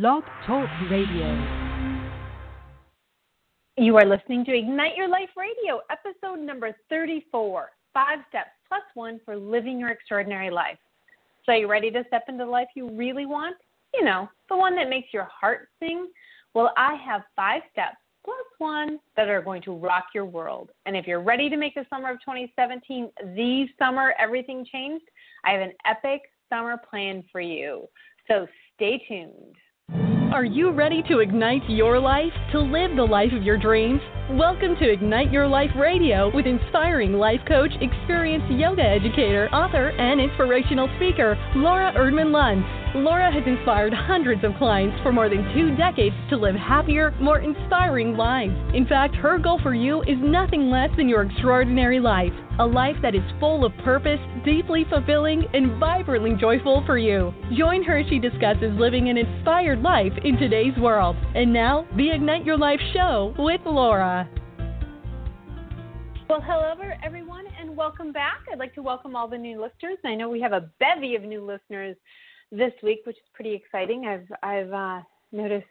Blog Talk Radio. You are listening to Ignite Your Life Radio, episode number 34 Five Steps Plus One for Living Your Extraordinary Life. So, are you ready to step into the life you really want? You know, the one that makes your heart sing? Well, I have five steps plus one that are going to rock your world. And if you're ready to make the summer of 2017 the summer everything changed, I have an epic summer plan for you. So, stay tuned you are you ready to ignite your life, to live the life of your dreams? Welcome to Ignite Your Life Radio with inspiring life coach, experienced yoga educator, author, and inspirational speaker, Laura Erdman Luntz. Laura has inspired hundreds of clients for more than two decades to live happier, more inspiring lives. In fact, her goal for you is nothing less than your extraordinary life. A life that is full of purpose, deeply fulfilling, and vibrantly joyful for you. Join her as she discusses living an inspired life in today's world. And now, the Ignite Your Life show with Laura. Well, hello, everyone, and welcome back. I'd like to welcome all the new listeners. I know we have a bevy of new listeners this week, which is pretty exciting. I've I've uh, noticed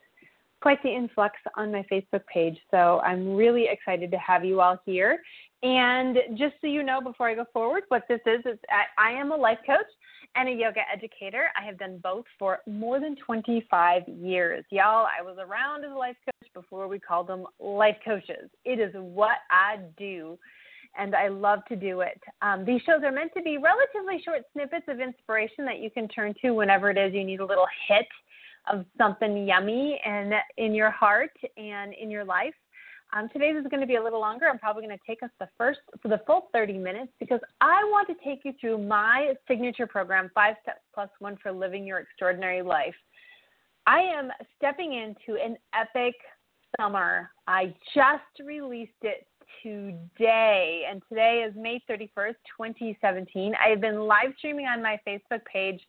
quite the influx on my Facebook page, so I'm really excited to have you all here. And just so you know, before I go forward, what this is is I, I am a life coach and a yoga educator. I have done both for more than 25 years. Y'all, I was around as a life coach before we called them life coaches. It is what I do and I love to do it. Um, these shows are meant to be relatively short snippets of inspiration that you can turn to whenever it is you need a little hit of something yummy and in your heart and in your life. Um, today's is going to be a little longer. I'm probably going to take us the first for the full 30 minutes because I want to take you through my signature program, Five Steps Plus One for Living Your Extraordinary Life. I am stepping into an epic summer. I just released it today, and today is May 31st, 2017. I have been live streaming on my Facebook page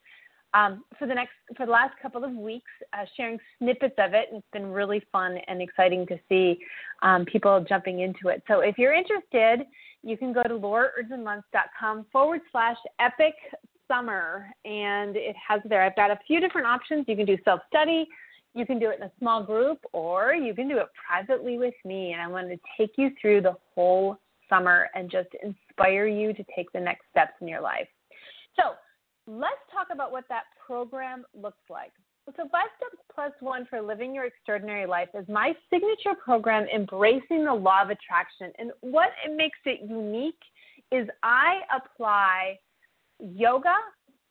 um, for the next for the last couple of weeks, uh, sharing snippets of it. It's been really fun and exciting to see um, people jumping into it. So if you're interested, you can go to lauraerdmanluntz.com forward slash epic summer, and it has there. I've got a few different options. You can do self study you can do it in a small group or you can do it privately with me. And I want to take you through the whole summer and just inspire you to take the next steps in your life. So let's talk about what that program looks like. So, Five Steps Plus One for Living Your Extraordinary Life is my signature program, Embracing the Law of Attraction. And what makes it unique is I apply yoga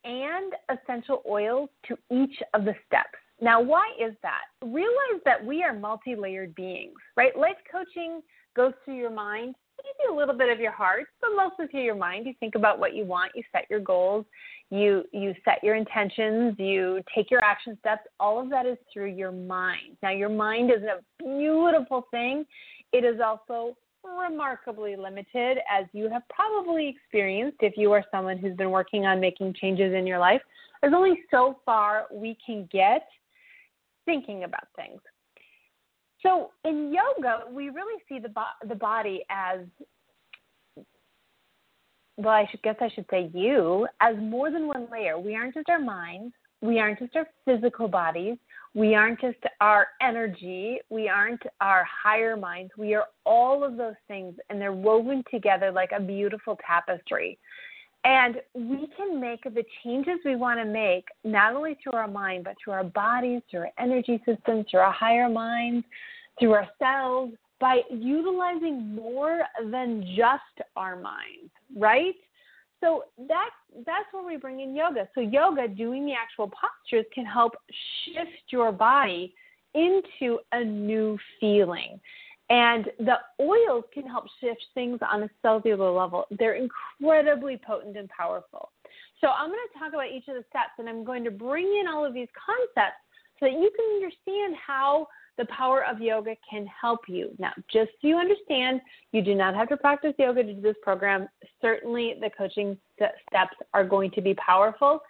and essential oils to each of the steps. Now, why is that? Realize that we are multi layered beings, right? Life coaching goes through your mind, maybe a little bit of your heart, but mostly through your mind. You think about what you want, you set your goals, you you set your intentions, you take your action steps. All of that is through your mind. Now, your mind is a beautiful thing. It is also remarkably limited, as you have probably experienced if you are someone who's been working on making changes in your life. There's only so far we can get thinking about things. So in yoga, we really see the bo- the body as well. I should guess I should say you as more than one layer. We aren't just our minds. We aren't just our physical bodies. We aren't just our energy. We aren't our higher minds. We are all of those things, and they're woven together like a beautiful tapestry. And we can make the changes we want to make, not only through our mind, but through our bodies, through our energy systems, through our higher minds, through our cells, by utilizing more than just our minds, right? So that that's where we bring in yoga. So yoga, doing the actual postures, can help shift your body into a new feeling. And the oils can help shift things on a cellular level. They're incredibly potent and powerful. So I'm going to talk about each of the steps and I'm going to bring in all of these concepts so that you can understand how the power of yoga can help you. Now, just so you understand, you do not have to practice yoga to do this program. Certainly, the coaching steps are going to be powerful.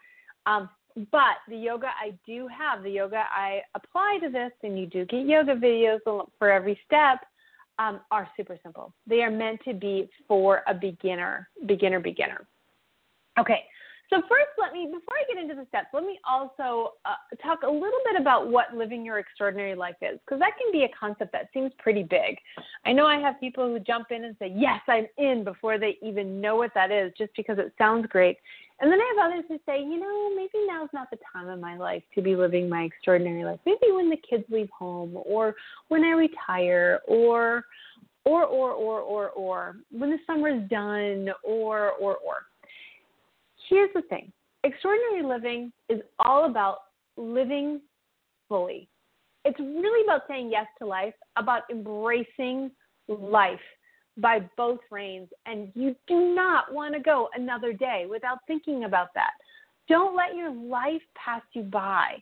Um, but the yoga I do have, the yoga I apply to this, and you do get yoga videos for every step, um, are super simple. They are meant to be for a beginner, beginner, beginner. Okay, so first, let me before I get into the steps, let me also uh, talk a little bit about what living your extraordinary life is, because that can be a concept that seems pretty big. I know I have people who jump in and say, "Yes, I'm in," before they even know what that is, just because it sounds great. And then I have others who say, you know, maybe now's not the time of my life to be living my extraordinary life. Maybe when the kids leave home, or when I retire, or or or or or or when the summer's done, or or or here's the thing extraordinary living is all about living fully. It's really about saying yes to life, about embracing life by both reins. And you do not want to go another day without thinking about that. Don't let your life pass you by.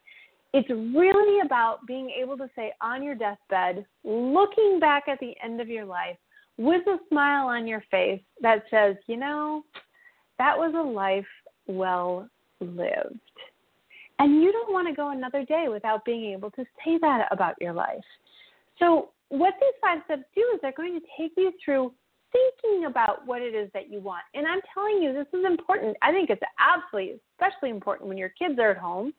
It's really about being able to say on your deathbed, looking back at the end of your life with a smile on your face that says, you know, that was a life well lived. And you don't want to go another day without being able to say that about your life. So, what these five steps do is they're going to take you through thinking about what it is that you want. And I'm telling you, this is important. I think it's absolutely, especially important when your kids are at home,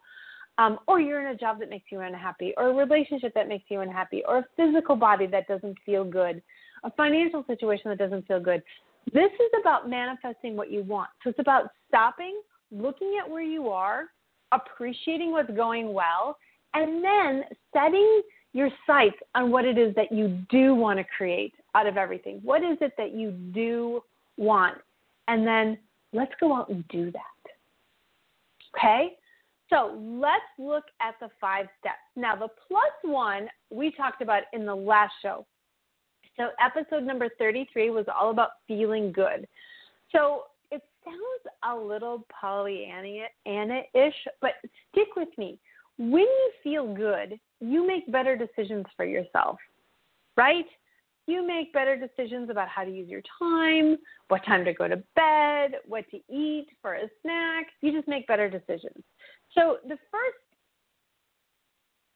um, or you're in a job that makes you unhappy, or a relationship that makes you unhappy, or a physical body that doesn't feel good, a financial situation that doesn't feel good. This is about manifesting what you want. So it's about stopping, looking at where you are, appreciating what's going well, and then setting your sights on what it is that you do want to create out of everything. What is it that you do want? And then let's go out and do that. Okay? So let's look at the five steps. Now, the plus one we talked about in the last show. So, episode number 33 was all about feeling good. So, it sounds a little Pollyanna ish, but stick with me. When you feel good, you make better decisions for yourself, right? You make better decisions about how to use your time, what time to go to bed, what to eat for a snack. You just make better decisions. So, the first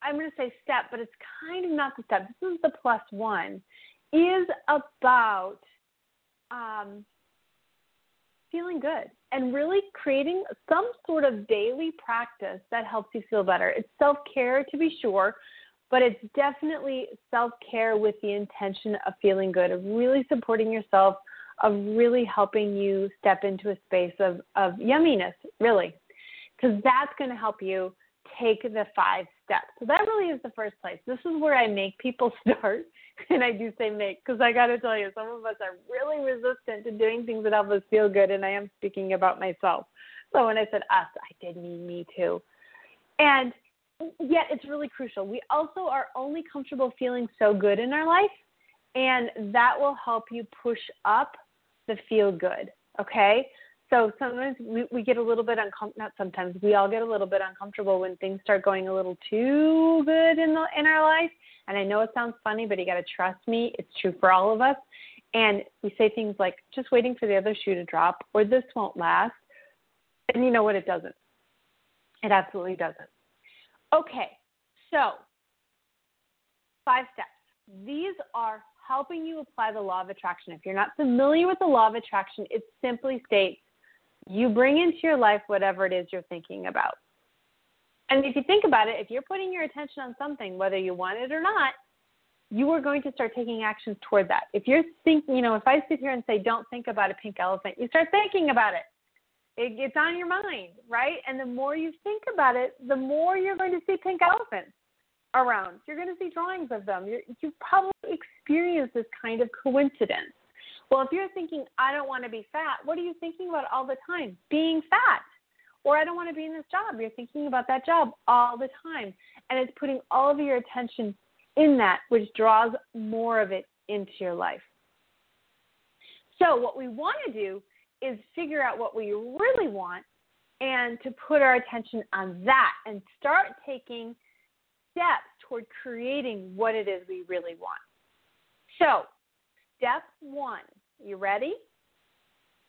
I'm going to say step, but it's kind of not the step. This is the plus one is about um, feeling good and really creating some sort of daily practice that helps you feel better. It's self care to be sure, but it's definitely self care with the intention of feeling good, of really supporting yourself, of really helping you step into a space of, of yumminess, really, because that's going to help you take the five steps. So that really is the first place. This is where I make people start and I do say make because I got to tell you, some of us are really resistant to doing things that help us feel good, and I am speaking about myself. So when I said us, I did mean me too. And yet, it's really crucial. We also are only comfortable feeling so good in our life, and that will help you push up the feel good. Okay. So sometimes we, we get a little bit uncomfortable. Not sometimes we all get a little bit uncomfortable when things start going a little too good in the in our life, and I know it sounds funny, but you got to trust me. It's true for all of us. And we say things like, just waiting for the other shoe to drop, or this won't last. And you know what? It doesn't. It absolutely doesn't. Okay, so five steps. These are helping you apply the law of attraction. If you're not familiar with the law of attraction, it simply states you bring into your life whatever it is you're thinking about. And if you think about it, if you're putting your attention on something, whether you want it or not, you are going to start taking actions toward that. If you're thinking, you know, if I sit here and say, don't think about a pink elephant, you start thinking about it. it. It's on your mind, right? And the more you think about it, the more you're going to see pink elephants around. You're going to see drawings of them. You're, you probably experienced this kind of coincidence. Well, if you're thinking, I don't want to be fat, what are you thinking about all the time? Being fat or I don't want to be in this job. You're thinking about that job all the time. And it's putting all of your attention in that, which draws more of it into your life. So, what we want to do is figure out what we really want and to put our attention on that and start taking steps toward creating what it is we really want. So, step one, you ready?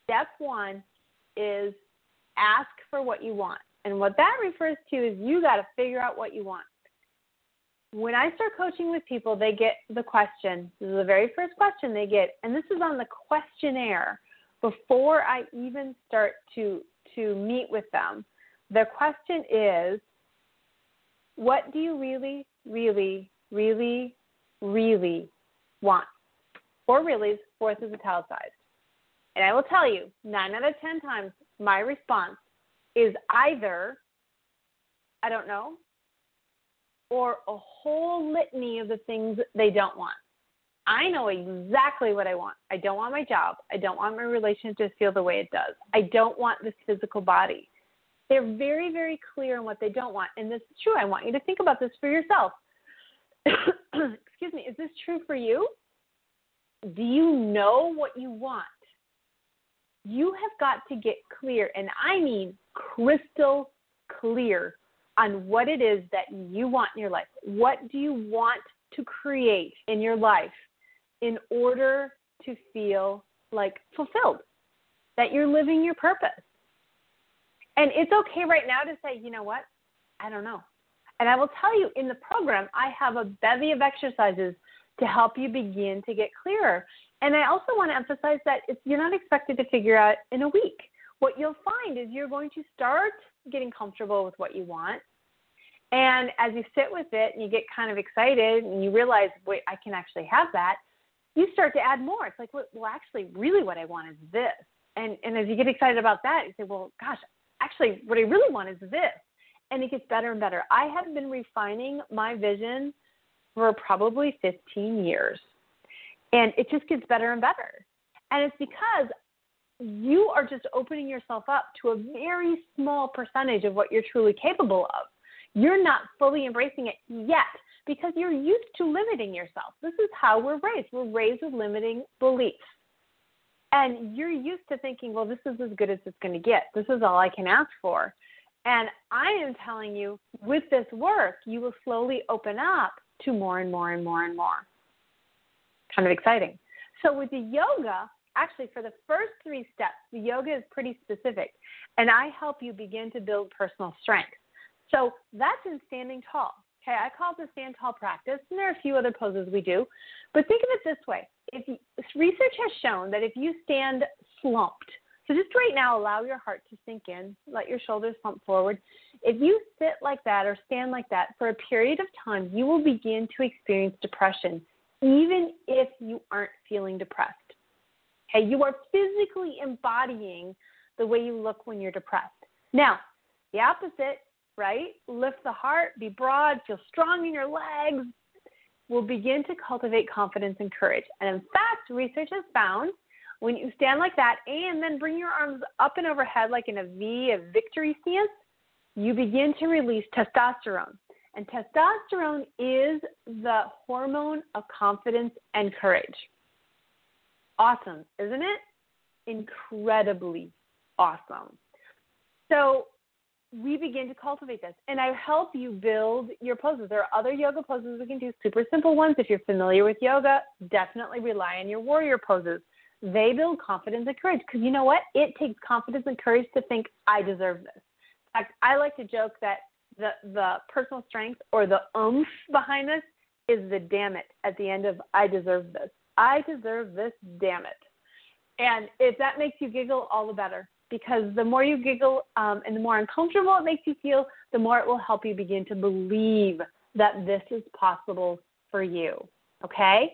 Step one is ask for what you want. And what that refers to is you got to figure out what you want. When I start coaching with people, they get the question. This is the very first question they get, and this is on the questionnaire before I even start to to meet with them. The question is, what do you really, really, really, really want? Four reallys, fourth is italicized. And I will tell you, nine out of ten times, my response is either I don't know, or a whole litany of the things they don't want. I know exactly what I want. I don't want my job. I don't want my relationship to feel the way it does. I don't want this physical body. They're very, very clear on what they don't want. And this is true. I want you to think about this for yourself. Excuse me. Is this true for you? Do you know what you want? You have got to get clear, and I mean crystal clear on what it is that you want in your life. What do you want to create in your life in order to feel like fulfilled, that you're living your purpose? And it's okay right now to say, you know what? I don't know. And I will tell you in the program, I have a bevy of exercises to help you begin to get clearer. And I also want to emphasize that you're not expected to figure out in a week. What you'll find is you're going to start getting comfortable with what you want. And as you sit with it and you get kind of excited and you realize, wait, I can actually have that, you start to add more. It's like, well, actually, really what I want is this. And, and as you get excited about that, you say, well, gosh, actually, what I really want is this. And it gets better and better. I have been refining my vision for probably 15 years. And it just gets better and better. And it's because you are just opening yourself up to a very small percentage of what you're truly capable of. You're not fully embracing it yet because you're used to limiting yourself. This is how we're raised. We're raised with limiting beliefs. And you're used to thinking, well, this is as good as it's going to get. This is all I can ask for. And I am telling you, with this work, you will slowly open up to more and more and more and more. Kind of exciting. So, with the yoga, actually, for the first three steps, the yoga is pretty specific. And I help you begin to build personal strength. So, that's in standing tall. Okay, I call it the stand tall practice, and there are a few other poses we do. But think of it this way if research has shown that if you stand slumped, so just right now, allow your heart to sink in, let your shoulders slump forward. If you sit like that or stand like that for a period of time, you will begin to experience depression, even if you aren't feeling depressed. Okay, you are physically embodying the way you look when you're depressed. Now, the opposite, right? Lift the heart, be broad, feel strong in your legs, will begin to cultivate confidence and courage. And in fact, research has found when you stand like that and then bring your arms up and overhead like in a V, a victory stance, you begin to release testosterone. And testosterone is the hormone of confidence and courage. Awesome, isn't it? Incredibly awesome. So we begin to cultivate this. And I help you build your poses. There are other yoga poses we can do, super simple ones. If you're familiar with yoga, definitely rely on your warrior poses they build confidence and courage. Because you know what? It takes confidence and courage to think, I deserve this. In fact, I like to joke that the, the personal strength or the oomph behind this is the damn it at the end of I deserve this. I deserve this, damn it. And if that makes you giggle, all the better. Because the more you giggle um, and the more uncomfortable it makes you feel, the more it will help you begin to believe that this is possible for you. Okay?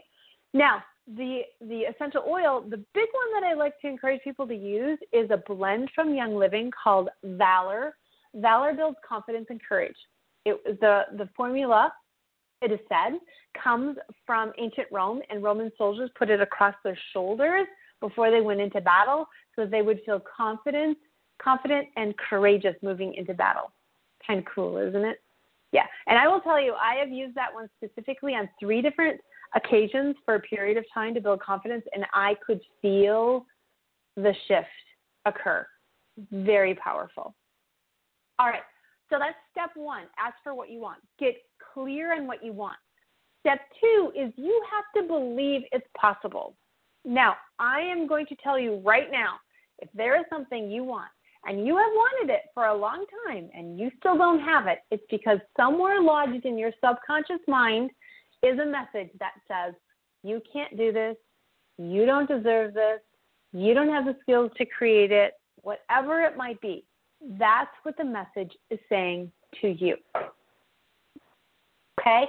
Now, the the essential oil, the big one that I like to encourage people to use is a blend from Young Living called Valor. Valor builds confidence and courage. It the the formula, it is said, comes from ancient Rome, and Roman soldiers put it across their shoulders before they went into battle, so that they would feel confident, confident and courageous moving into battle. Kind of cool, isn't it? Yeah, and I will tell you, I have used that one specifically on three different occasions for a period of time to build confidence, and I could feel the shift occur. Very powerful. All right, so that's step one. Ask for what you want. Get clear on what you want. Step two is you have to believe it's possible. Now, I am going to tell you right now if there is something you want and you have wanted it for a long time and you still don't have it, it's because somewhere lodged in your subconscious mind is a message that says, you can't do this, you don't deserve this, you don't have the skills to create it, whatever it might be. That's what the message is saying to you. Okay?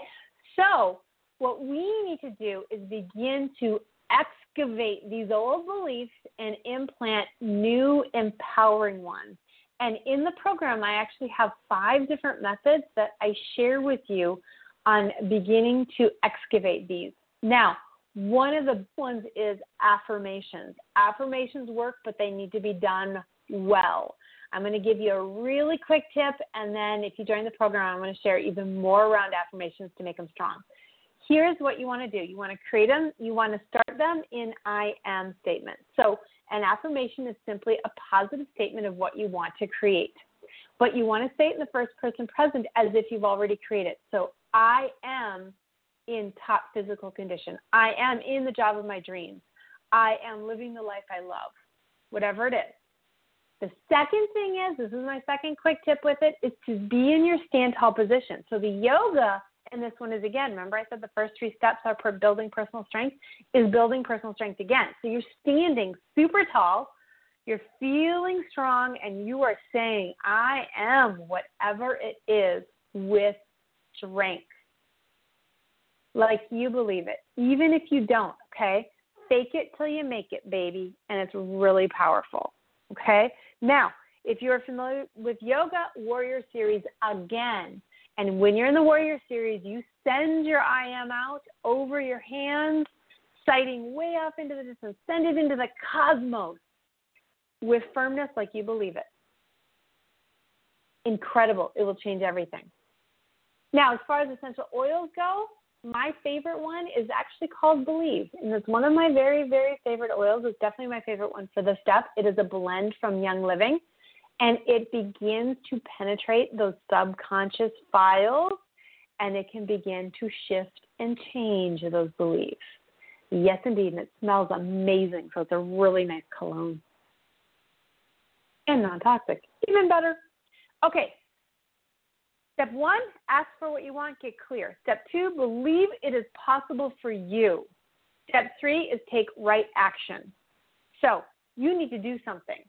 So, what we need to do is begin to excavate these old beliefs and implant new empowering ones. And in the program, I actually have five different methods that I share with you on beginning to excavate these. Now, one of the ones is affirmations. Affirmations work, but they need to be done well. I'm going to give you a really quick tip, and then if you join the program, I'm going to share even more around affirmations to make them strong here's what you want to do you want to create them, you want to start them in I am statements. So, an affirmation is simply a positive statement of what you want to create. But you want to say it in the first person present as if you've already created. So, I am in top physical condition. I am in the job of my dreams. I am living the life I love, whatever it is. The second thing is this is my second quick tip with it is to be in your stand tall position. So the yoga and this one is again, remember I said the first three steps are per building personal strength, is building personal strength again. So you're standing super tall, you're feeling strong, and you are saying, I am whatever it is with strength. Like you believe it, even if you don't, okay? Fake it till you make it, baby. And it's really powerful, okay? Now, if you're familiar with Yoga Warrior Series, again, and when you're in the Warrior Series, you send your I am out over your hands, sighting way up into the distance. Send it into the cosmos with firmness like you believe it. Incredible. It will change everything. Now, as far as essential oils go, my favorite one is actually called Believe. And it's one of my very, very favorite oils. It's definitely my favorite one for this step. It is a blend from Young Living and it begins to penetrate those subconscious files and it can begin to shift and change those beliefs. Yes, indeed, and it smells amazing, so it's a really nice cologne. And non toxic, even better. Okay, step one, ask for what you want, get clear. Step two, believe it is possible for you. Step three is take right action. So you need to do something.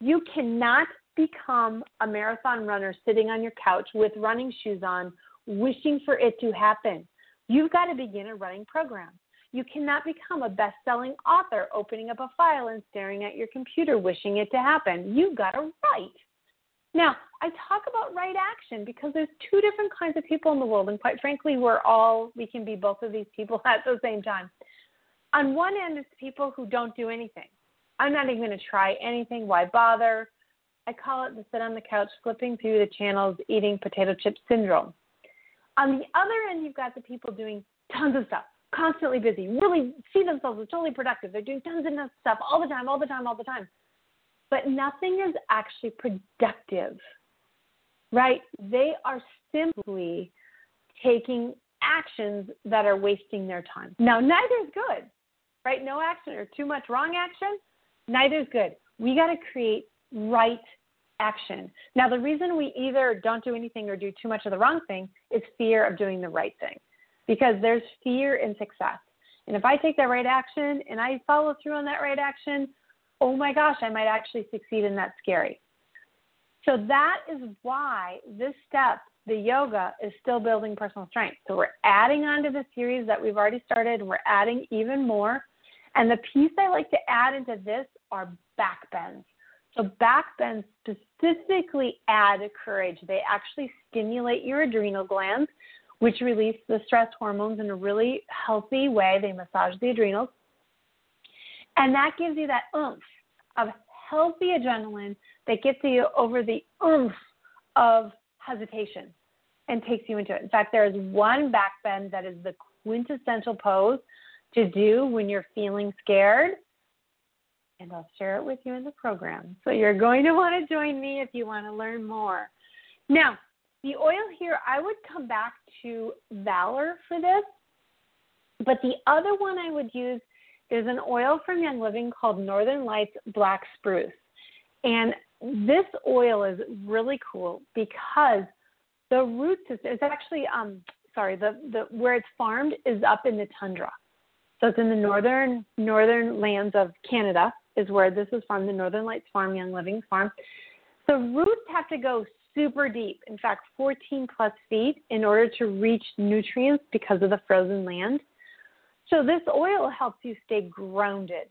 You cannot become a marathon runner sitting on your couch with running shoes on, wishing for it to happen. You've got to begin a running program. You cannot become a best selling author opening up a file and staring at your computer wishing it to happen. You've got to write. Now, I talk about right action because there's two different kinds of people in the world, and quite frankly, we're all, we can be both of these people at the same time. On one end, it's people who don't do anything. I'm not even going to try anything. Why bother? I call it the sit on the couch, flipping through the channels, eating potato chip syndrome. On the other end, you've got the people doing tons of stuff, constantly busy, really see themselves as totally productive. They're doing tons of stuff all the time, all the time, all the time. But nothing is actually productive, right? They are simply taking actions that are wasting their time. Now, neither is good, right? No action or too much wrong action, neither is good. We got to create right action. Now, the reason we either don't do anything or do too much of the wrong thing is fear of doing the right thing because there's fear in success. And if I take that right action and I follow through on that right action, oh my gosh, I might actually succeed and that's scary. So that is why this step, the yoga, is still building personal strength. So we're adding on to the series that we've already started and we're adding even more. And the piece I like to add into this are back bends. So back bends specifically add courage. They actually stimulate your adrenal glands, which release the stress hormones in a really healthy way. They massage the adrenals. And that gives you that oomph of healthy adrenaline that gets you over the oomph of hesitation and takes you into it. In fact, there is one back bend that is the quintessential pose to do when you're feeling scared and I'll share it with you in the program. So you're going to want to join me if you want to learn more. Now, the oil here, I would come back to Valor for this. But the other one I would use is an oil from Young Living called Northern Lights Black Spruce. And this oil is really cool because the root system is actually um sorry, the, the where it's farmed is up in the tundra. So it's in the northern northern lands of Canada is where this is from, the Northern Lights Farm, Young Living Farm. The roots have to go super deep, in fact, 14 plus feet, in order to reach nutrients because of the frozen land. So this oil helps you stay grounded.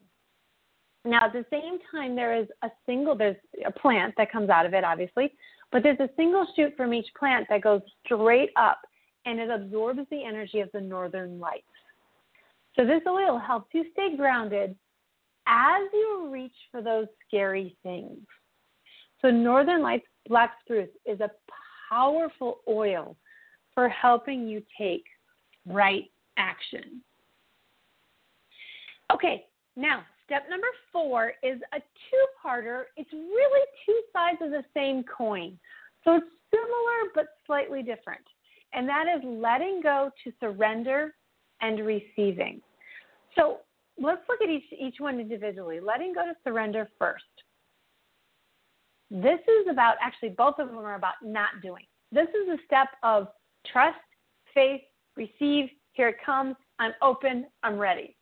Now, at the same time, there is a single, there's a plant that comes out of it, obviously, but there's a single shoot from each plant that goes straight up and it absorbs the energy of the northern lights. So this oil helps you stay grounded as you reach for those scary things. So Northern Lights Black Spruce is a powerful oil for helping you take right action. Okay, now step number four is a two parter. It's really two sides of the same coin. So it's similar but slightly different. And that is letting go to surrender and receiving. So let's look at each, each one individually. Letting go to surrender first. This is about, actually, both of them are about not doing. This is a step of trust, faith, receive, here it comes, I'm open, I'm ready.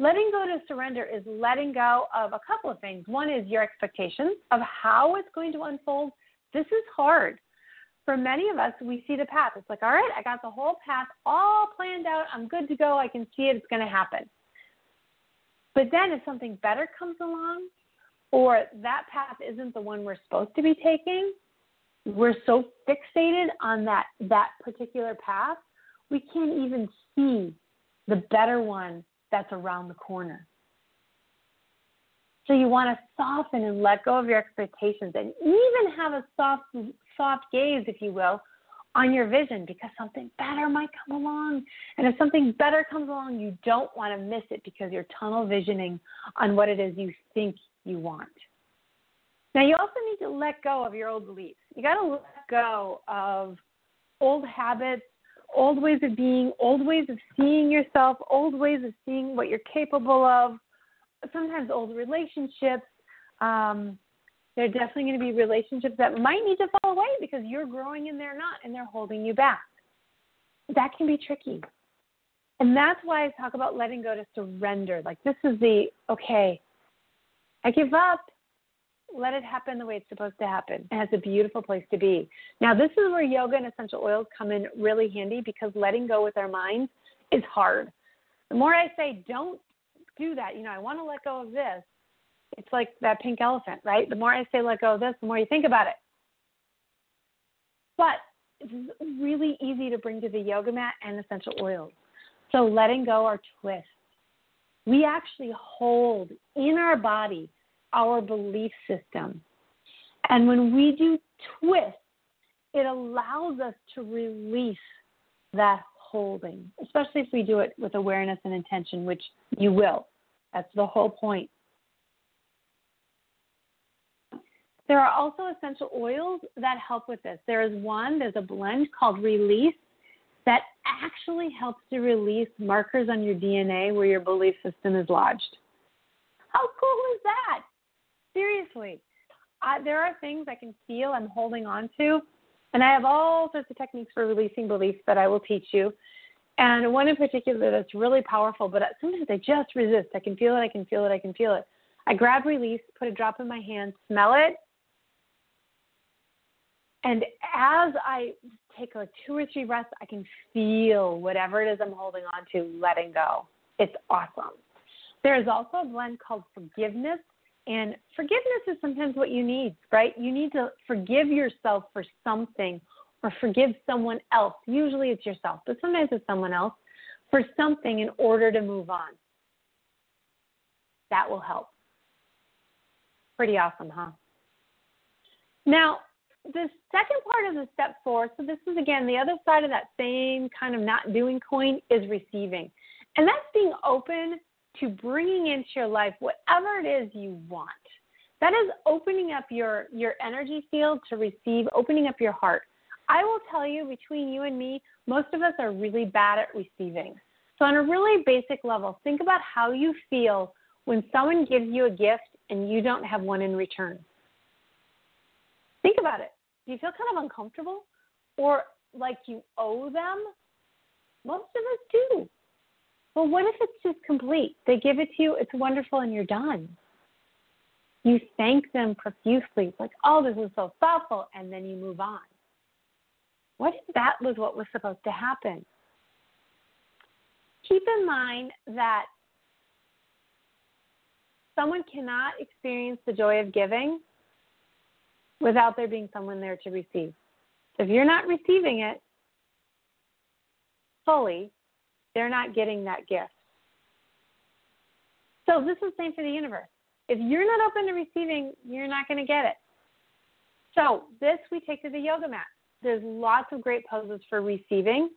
Letting go to surrender is letting go of a couple of things. One is your expectations of how it's going to unfold. This is hard. For many of us, we see the path. It's like, all right, I got the whole path all planned out. I'm good to go. I can see it. It's going to happen. But then if something better comes along, or that path isn't the one we're supposed to be taking, we're so fixated on that that particular path, we can't even see the better one that's around the corner. So you want to soften and let go of your expectations and even have a soft soft gaze, if you will, on your vision because something better might come along. And if something better comes along, you don't want to miss it because you're tunnel visioning on what it is you think you want. Now, you also need to let go of your old beliefs. You got to let go of old habits, old ways of being, old ways of seeing yourself, old ways of seeing what you're capable of, sometimes old relationships. Um, there are definitely going to be relationships that might need to fall away because you're growing and they're not, and they're holding you back. That can be tricky. And that's why I talk about letting go to surrender. Like, this is the okay, I give up. Let it happen the way it's supposed to happen. And it's a beautiful place to be. Now, this is where yoga and essential oils come in really handy because letting go with our minds is hard. The more I say, don't do that, you know, I want to let go of this, it's like that pink elephant, right? The more I say let go of this, the more you think about it. But it's really easy to bring to the yoga mat and essential oils. So letting go our twists. We actually hold in our body our belief system. And when we do twist, it allows us to release that holding, especially if we do it with awareness and intention, which you will. That's the whole point. There are also essential oils that help with this. There is one, there's a blend called Release that actually helps to release markers on your DNA where your belief system is lodged. How cool is that? Seriously. Uh, there are things I can feel I'm holding on to, and I have all sorts of techniques for releasing beliefs that I will teach you. And one in particular that's really powerful, but sometimes I just resist. I can feel it, I can feel it, I can feel it. I grab release, put a drop in my hand, smell it, and as I take like two or three breaths, I can feel whatever it is I'm holding on to letting go. It's awesome. There is also a blend called forgiveness. And forgiveness is sometimes what you need, right? You need to forgive yourself for something or forgive someone else. Usually it's yourself, but sometimes it's someone else for something in order to move on. That will help. Pretty awesome, huh? Now, the second part of the step four, so this is again the other side of that same kind of not doing coin is receiving. And that's being open to bringing into your life whatever it is you want. That is opening up your, your energy field to receive, opening up your heart. I will tell you, between you and me, most of us are really bad at receiving. So, on a really basic level, think about how you feel when someone gives you a gift and you don't have one in return. Think about it. Do you feel kind of uncomfortable or like you owe them? Most of us do. Well, what if it's just complete? They give it to you, it's wonderful, and you're done. You thank them profusely, like, oh, this is so thoughtful, and then you move on. What if that was what was supposed to happen? Keep in mind that someone cannot experience the joy of giving without there being someone there to receive. So if you're not receiving it fully, they're not getting that gift. So this is the same for the universe. If you're not open to receiving, you're not going to get it. So this we take to the yoga mat. There's lots of great poses for receiving,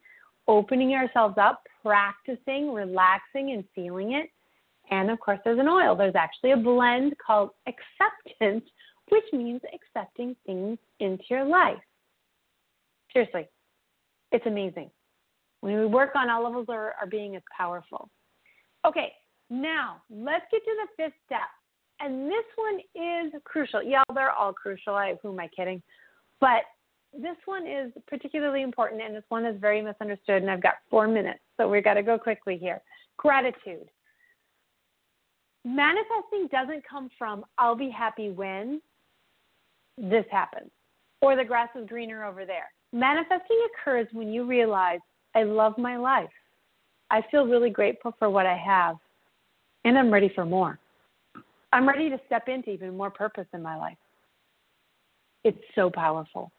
opening ourselves up, practicing, relaxing, and feeling it. And of course, there's an oil. There's actually a blend called acceptance, which means accepting things into your life. Seriously, it's amazing. When we work on all levels, our, our being is powerful. Okay, now let's get to the fifth step. And this one is crucial. Yeah, they're all crucial. I, who am I kidding? But this one is particularly important, and this one is very misunderstood. And I've got four minutes, so we've got to go quickly here. Gratitude. Manifesting doesn't come from I'll be happy when this happens, or the grass is greener over there. Manifesting occurs when you realize I love my life. I feel really grateful for what I have, and I'm ready for more. I'm ready to step into even more purpose in my life. It's so powerful.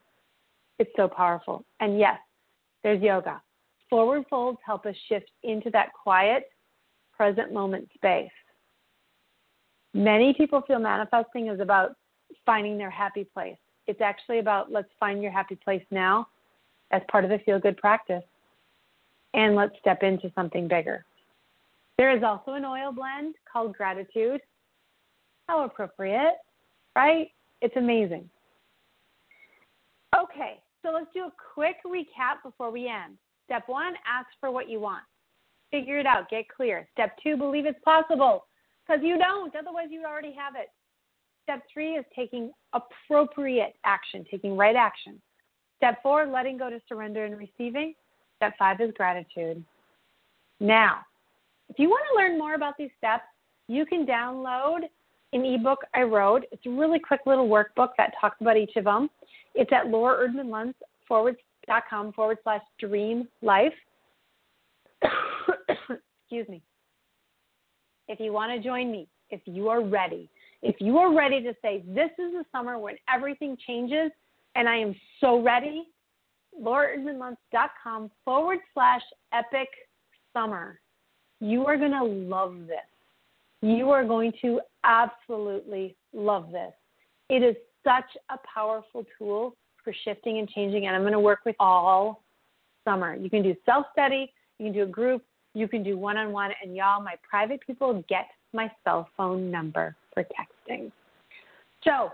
It's so powerful. And yes, there's yoga. Forward folds help us shift into that quiet, present moment space. Many people feel manifesting is about finding their happy place. It's actually about let's find your happy place now as part of the feel good practice and let's step into something bigger. There is also an oil blend called Gratitude. How appropriate, right? It's amazing. Okay, so let's do a quick recap before we end. Step one, ask for what you want. Figure it out, get clear. Step two, believe it's possible because you don't, otherwise, you already have it. Step three is taking appropriate action, taking right action. Step four, letting go to surrender and receiving. Step five is gratitude. Now, if you want to learn more about these steps, you can download an ebook I wrote. It's a really quick little workbook that talks about each of them. It's at Laura Erdman Luntz forward dot com forward slash dream life. Excuse me. If you want to join me, if you are ready, if you are ready to say, This is the summer when everything changes and I am so ready, lauraerdmanluntz.com forward slash epic summer. You are going to love this. You are going to absolutely love this. It is such a powerful tool for shifting and changing, and I'm going to work with all summer. You can do self study, you can do a group, you can do one on one, and y'all, my private people get my cell phone number for texting. So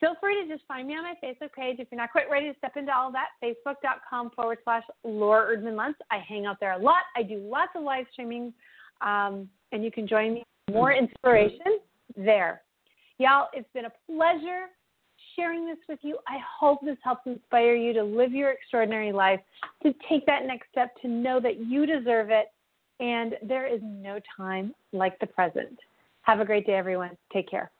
feel free to just find me on my Facebook page. If you're not quite ready to step into all of that, facebook.com forward slash Laura Erdman Luntz. I hang out there a lot. I do lots of live streaming, um, and you can join me. More inspiration there. Y'all, it's been a pleasure sharing this with you. I hope this helps inspire you to live your extraordinary life, to take that next step, to know that you deserve it, and there is no time like the present. Have a great day, everyone. Take care.